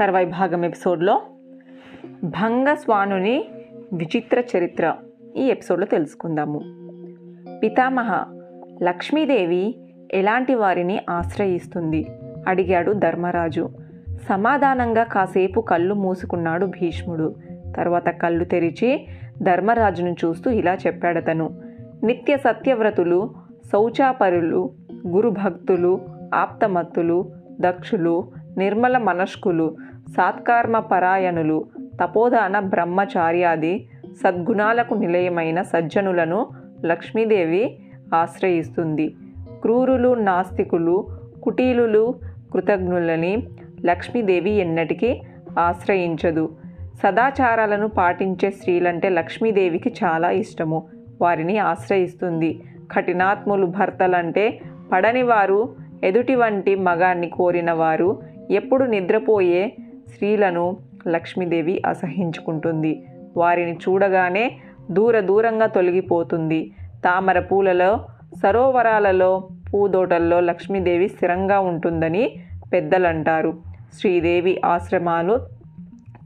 తర్వాయి భాగం ఎపిసోడ్లో భంగస్వానుని విచిత్ర చరిత్ర ఈ ఎపిసోడ్లో తెలుసుకుందాము. పితామహ లక్ష్మీదేవి ఎలాంటి వారిని ఆశ్రయిస్తుంది? అడిగాడు ధర్మరాజు. సమాధానంగా కాసేపు కళ్ళు మూసుకున్నాడు భీష్ముడు. తర్వాత కళ్ళు తెరిచి ధర్మరాజును చూస్తూ ఇలా చెప్పాడతను. నిత్య సత్యవ్రతులు శౌచాపరులు గురుభక్తులు ఆప్తమత్తులు దక్షులు నిర్మల మనస్కులు సాత్కర్మ పరాయణులు తపోదాన బ్రహ్మచార్యాది సద్గుణాలకు నిలయమైన సజ్జనులను లక్ష్మీదేవి ఆశ్రయిస్తుంది. క్రూరులు నాస్తికులు కుటీలులు కృతజ్ఞులని లక్ష్మీదేవి ఎన్నటికీ ఆశ్రయించదు. సదాచారాలను పాటించే స్త్రీలంటే లక్ష్మీదేవికి చాలా ఇష్టము. వారిని ఆశ్రయిస్తుంది. కఠినాత్ములు భర్తలంటే పడని వారు ఎదుటి వంటి మగాన్ని కోరిన వారు ఎప్పుడు నిద్రపోయే స్త్రీలను లక్ష్మీదేవి అసహించుకుంటుంది. వారిని చూడగానే దూర దూరంగా తొలగిపోతుంది. తామర పూలలో సరోవరాలలో పూదోటల్లో లక్ష్మీదేవి స్థిరంగా ఉంటుందని పెద్దలంటారు. శ్రీదేవి ఆశ్రమాలు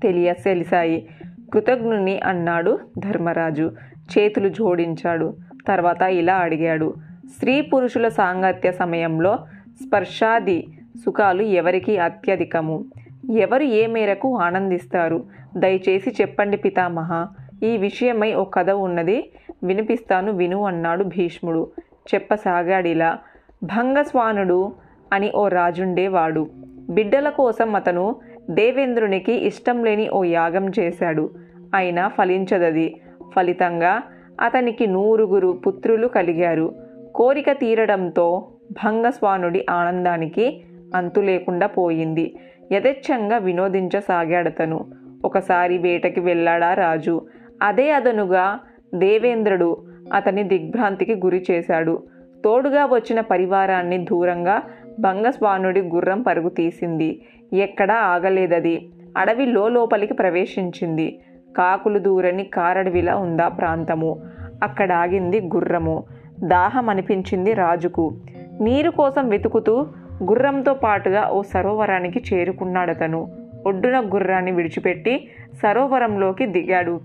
తెలియసెలిసాయి కృతజ్ఞుని అన్నాడు ధర్మరాజు. చేతులు జోడించాడు. తర్వాత ఇలా అడిగాడు. స్త్రీ పురుషుల సాంగత్య సమయంలో స్పర్శాది సుఖాలు ఎవరికి అత్యధికము. ఎవరు ఏ మేరకు ఆనందిస్తారు? దయచేసి చెప్పండి పితామహ. ఈ విషయమై ఓ కథ ఉన్నది. వినిపిస్తాను విను అన్నాడు భీష్ముడు. చెప్పసాగాడిలా. భంగస్వానుడు అని ఓ రాజుండేవాడు. బిడ్డల కోసం అతను దేవేంద్రునికి ఇష్టం లేని ఓ యాగం చేశాడు. అయినా ఫలించదది. ఫలితంగా అతనికి నూరుగురు పుత్రులు కలిగారు. కోరిక తీరడంతో భంగస్వానుడి ఆనందానికి అంతు లేకుండా పోయింది. యథేచ్ఛంగా వినోదించసాగాడతను. ఒకసారి వేటకి వెళ్ళాడా రాజు. అదే అదనుగా దేవేంద్రుడు అతని దిగ్భ్రాంతికి గురి చేశాడు. తోడుగా వచ్చిన పరివారాన్ని దూరంగా భంగస్వానుడి గుర్రం పరుగు తీసింది. ఎక్కడా ఆగలేదది. అడవి లోపలికి ప్రవేశించింది. కాకులు దూరని కారడవిలా ఉందా ప్రాంతము. అక్కడ ఆగింది గుర్రము. దాహం అనిపించింది రాజుకు. నీరు కోసం వెతుకుతూ గుర్రంతో పాటుగా ఓ సరోవరానికి చేరుకున్నాడతను. ఒడ్డున గుర్రాన్ని విడిచిపెట్టి సరోవరంలోకి దిగాడు.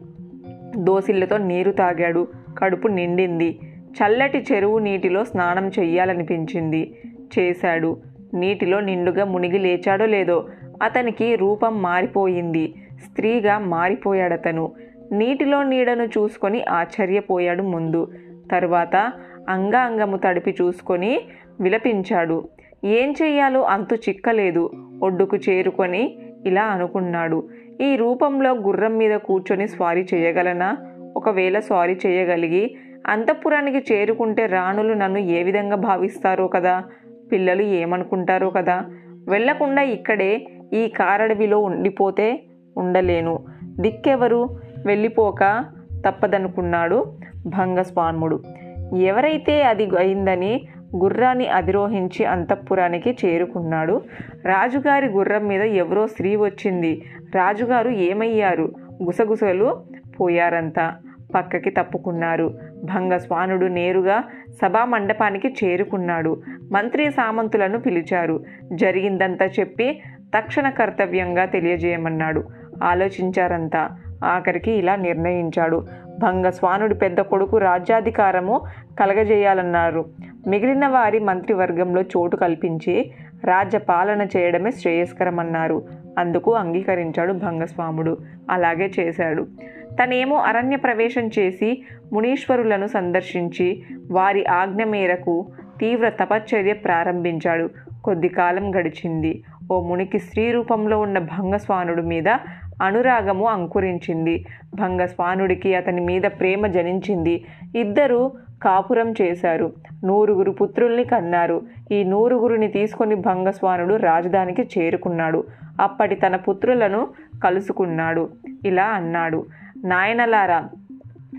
దోసిళ్ళతో నీరు తాగాడు. కడుపు నిండింది. చల్లటి చెరువు నీటిలో స్నానం చెయ్యాలనిపించింది. చేశాడు. నీటిలో నిండుగా మునిగి లేచాడో లేదో అతనికి రూపం మారిపోయింది. స్త్రీగా మారిపోయాడతను. నీటిలో నీడను చూసుకొని ఆశ్చర్యపోయాడు ముందు. తరువాత అంగాంగము తడిపి చూసుకొని విలపించాడు. ఏం చెయ్యాలో అంతు చిక్కలేదు. ఒడ్డుకు చేరుకొని ఇలా అనుకున్నాడు. ఈ రూపంలో గుర్రం మీద కూర్చొని స్వారీ చేయగలనా? ఒకవేళ స్వారీ చేయగలిగి అంతఃపురానికి చేరుకుంటే రాణులు నన్ను ఏ విధంగా భావిస్తారో కదా? పిల్లలు ఏమనుకుంటారో కదా? వెళ్ళకుండా ఇక్కడే ఈ కారడవిలో ఉండిపోతే ఉండలేను. దిక్కెవరు? వెళ్ళిపోక తప్పదనుకున్నాడు భంగస్వాముడు ఎవరైతే అది అయిందని గుర్రాన్ని అధిరోహించి అంతఃపురానికి చేరుకున్నాడు. రాజుగారి గుర్రం మీద ఎవరో స్త్రీ వచ్చింది. రాజుగారు ఏమయ్యారు? గుసగుసలు పోయారంతా పక్కకి తప్పుకున్నారు. భంగస్వానుడు నేరుగా సభా మండపానికి చేరుకున్నాడు. మంత్రి సామంతులను పిలిచారు. జరిగిందంతా చెప్పి తక్షణ కర్తవ్యంగా తెలియజేయమన్నాడు. ఆలోచించారంతా ఆఖరికి ఇలా నిర్ణయించాడు. భంగస్వానుడి పెద్ద కొడుకు రాజ్యాధికారము కలగజేయాలన్నారు. మిగిలిన వారి మంత్రివర్గంలో చోటు కల్పించి రాజ్యపాలన చేయడమే శ్రేయస్కరమన్నారు. అందుకు అంగీకరించాడు భంగస్వాముడు. అలాగే చేశాడు. తనేమో అరణ్య ప్రవేశం చేసి మునీశ్వరులను సందర్శించి వారి ఆజ్ఞ మేరకు తీవ్ర తపశ్చర్య ప్రారంభించాడు. కొద్ది కాలం గడిచింది. ఓ మునికి స్త్రీ రూపంలో ఉన్న భంగస్వానుడి మీద అనురాగము అంకురించింది. భంగస్వానుడికి అతని మీద ప్రేమ జనించింది. ఇద్దరు కాపురం చేశారు. నూరుగురు పుత్రుల్ని కన్నారు. ఈ నూరుగురిని తీసుకొని భంగస్వానుడు రాజధానికి చేరుకున్నాడు. అప్పటి తన పుత్రులను కలుసుకున్నాడు. ఇలా అన్నాడు నాయనలారా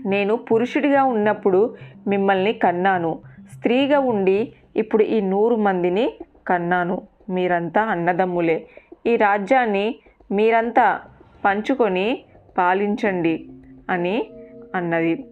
నేను పురుషుడిగా ఉన్నప్పుడు మిమ్మల్ని కన్నాను. స్త్రీగా ఉండి ఇప్పుడు ఈ నూరు మందిని కన్నాను. మీరంతా అన్నదమ్ములే. ఈ రాజ్యాన్ని మీరంతా పంచుకొని పాలించండి అని అన్నది.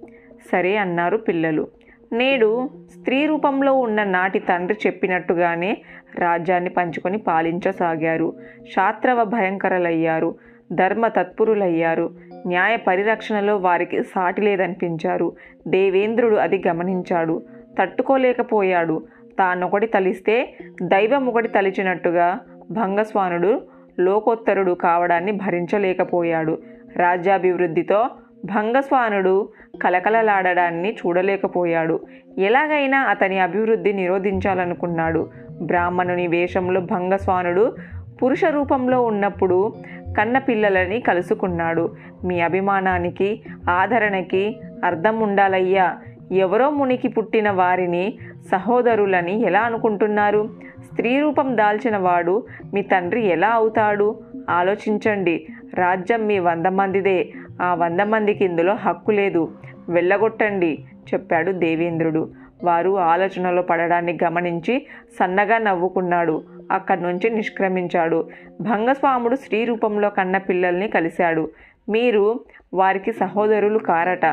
సరే అన్నారు పిల్లలు. నేడు స్త్రీ రూపంలో ఉన్న నాటి తండ్రి చెప్పినట్టుగానే రాజ్యాన్ని పంచుకొని పాలించసాగారు. శాస్త్రవ భయంకరలయ్యారు. ధర్మ తత్పురులయ్యారు. న్యాయ పరిరక్షణలో వారికి సాటి లేదనిపించారు. దేవేంద్రుడు అది గమనించాడు. తట్టుకోలేకపోయాడు. తానొకటి తలిస్తే దైవం ఒకటి తలిచినట్టుగా భంగస్వానుడు లోకోత్తరుడు కావడాన్ని భరించలేకపోయాడు. రాజ్యాభివృద్ధితో భంగస్వానుడు కలకలలాడడాన్ని చూడలేకపోయాడు. ఎలాగైనా అతని అభివృద్ధి నిరోధించాలనుకున్నాడు. బ్రాహ్మణుని వేషంలో భంగస్వానుడు పురుష రూపంలో ఉన్నప్పుడు కన్న పిల్లలని కలుసుకున్నాడు. మీ అభిమానానికి ఆదరణకి అర్థం ఉండాలయ్యా. ఎవరో మునికి పుట్టిన వారిని సహోదరులని ఎలా అనుకుంటున్నారు? స్త్రీ రూపం దాల్చిన వాడు మీ తండ్రి ఎలా అవుతాడు? ఆలోచించండి. రాజ్యం మీ వంద మందిదే. ఆ వంద మందికి ఇందులో హక్కు లేదు. వెళ్ళగొట్టండి చెప్పాడు దేవేంద్రుడు. వారు ఆలోచనలో పడడాన్ని గమనించి సన్నగా నవ్వుకున్నాడు. అక్కడి నుంచి నిష్క్రమించాడు. భంగస్వాముడు స్త్రీ రూపంలో కన్న పిల్లల్ని కలిశాడు. మీరు వారికి సహోదరులు కారట.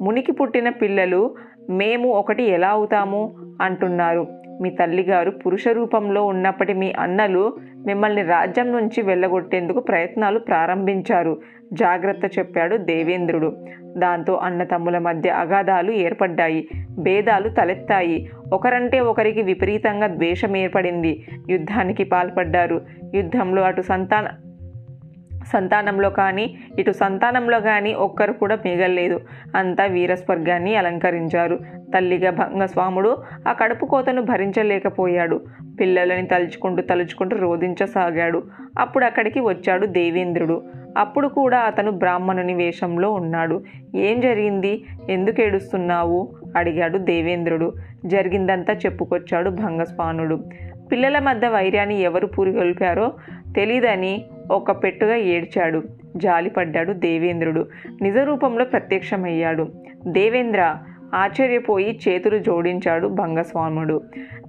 మునికి పుట్టిన పిల్లలు మేము ఒకటి ఎలా అవుతాము? అంటున్నారు. మీ తల్లిగారు పురుష రూపంలో ఉన్నప్పటి మీ అన్నలు మిమ్మల్ని రాజ్యం నుంచి వెళ్ళగొట్టేందుకు ప్రయత్నాలు ప్రారంభించారు. జాగ్రత్త చెప్పాడు దేవేంద్రుడు. దాంతో అన్నతమ్ముల మధ్య అగాధాలు ఏర్పడ్డాయి. భేదాలు తలెత్తాయి. ఒకరంటే ఒకరికి విపరీతంగా ద్వేషం ఏర్పడింది. యుద్ధానికి పాల్పడ్డారు. యుద్ధంలో అటు సంతాన సంతానంలో కానీ ఇటు సంతానంలో కానీ ఒక్కరు కూడా మిగల్లేదు. అంతా వీరస్వర్గాన్ని అలంకరించారు. తల్లిగా భంగస్వాముడు ఆ కడుపు కోతను భరించలేకపోయాడు. పిల్లలని తలుచుకుంటూ తలుచుకుంటూ రోధించసాగాడు. అప్పుడు అక్కడికి వచ్చాడు దేవేంద్రుడు. అప్పుడు కూడా అతను బ్రాహ్మణుని వేషంలో ఉన్నాడు. ఏం జరిగింది? ఎందుకు ఏడుస్తున్నావు? అడిగాడు దేవేంద్రుడు. జరిగిందంతా చెప్పుకొచ్చాడు భంగస్వానుడు. పిల్లల మధ్య వైర్యాన్ని ఎవరు పూరిగొల్పారో తెలీదని ఒక పెట్టుగా ఏడ్చాడు. జాలిపడ్డాడు దేవేంద్రుడు. నిజ రూపంలో ప్రత్యక్షమయ్యాడు. దేవేంద్ర ఆశ్చర్యపోయి చేతులు జోడించాడు భంగస్వాముడు.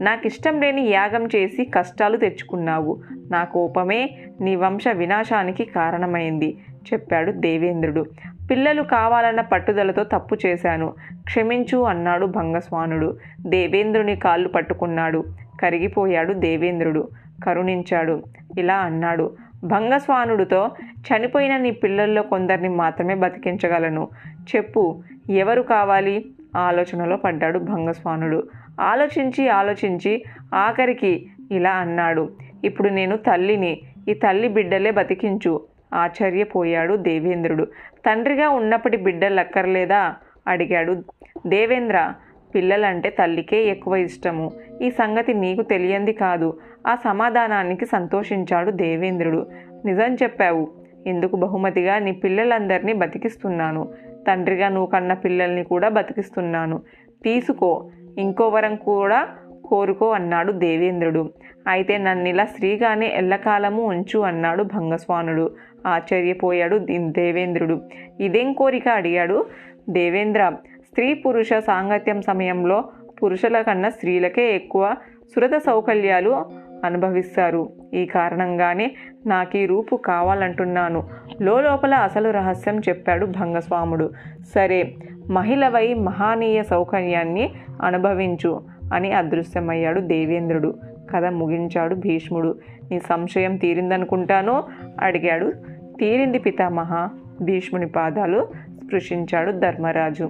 నాకిష్టం లేని యాగం చేసి కష్టాలు తెచ్చుకున్నావు. నా కోపమే నీ వంశ వినాశానికి కారణమైంది చెప్పాడు దేవేంద్రుడు. పిల్లలు కావాలన్న పట్టుదలతో తప్పు చేశాను. క్షమించు అన్నాడు భంగస్వానుడు. దేవేంద్రుని కాళ్ళు పట్టుకున్నాడు. కరిగిపోయాడు దేవేంద్రుడు. కరుణించాడు. ఇలా అన్నాడు. భంగస్వానుడితో చనిపోయిన నీ పిల్లల్లో కొందరిని మాత్రమే బతికించగలను. చెప్పు ఎవరు కావాలి? ఆలోచనలో పడ్డాడు భంగస్వానుడు. ఆలోచించి ఆలోచించి ఆఖరికి ఇలా అన్నాడు. ఇప్పుడు నేను తల్లిని ఈ తల్లి బిడ్డలే బతికించు. ఆశ్చర్యపోయాడు దేవేంద్రుడు. తండ్రిగా ఉన్నప్పటి బిడ్డలు అక్కర్లేదా? అడిగాడు దేవేంద్ర. పిల్లలంటే తల్లికే ఎక్కువ ఇష్టము. ఈ సంగతి నీకు తెలియంది కాదు. ఆ సమాధానానికి సంతోషించాడు దేవేంద్రుడు. నిజం చెప్పావు. ఎందుకు బహుమతిగా నీ పిల్లలందరినీ బతికిస్తున్నాను. తండ్రిగా నువ్వు కన్న పిల్లల్ని కూడా బతికిస్తున్నాను. తీసుకో. ఇంకో వరం కూడా కోరుకో అన్నాడు దేవేంద్రుడు. అయితే నన్నిలా స్త్రీగానే ఎల్లకాలము ఉంచు అన్నాడు భంగస్వానుడు. ఆశ్చర్యపోయాడు దేవేంద్రుడు. ఇదేం కోరిక? అడిగాడు దేవేంద్ర. స్త్రీ పురుష సాంగత్యం సమయంలో పురుషుల కన్నా స్త్రీలకే ఎక్కువ సురత సౌకర్యాలు అనుభవిస్తారు. ఈ కారణంగానే నాకు ఈ రూపు కావాలంటున్నాను. లోపల అసలు రహస్యం చెప్పాడు భంగస్వాముడు. సరే మహిళవై మహానీయ సౌకర్యాన్ని అనుభవించు అని అదృశ్యమయ్యాడు దేవేంద్రుడు. కథ ముగించాడు భీష్ముడు. నీ సంశయం తీరిందనుకుంటాను? అడిగాడు. తీరింది పితామహ. భీష్ముని పాదాలు స్పృశించాడు ధర్మరాజు.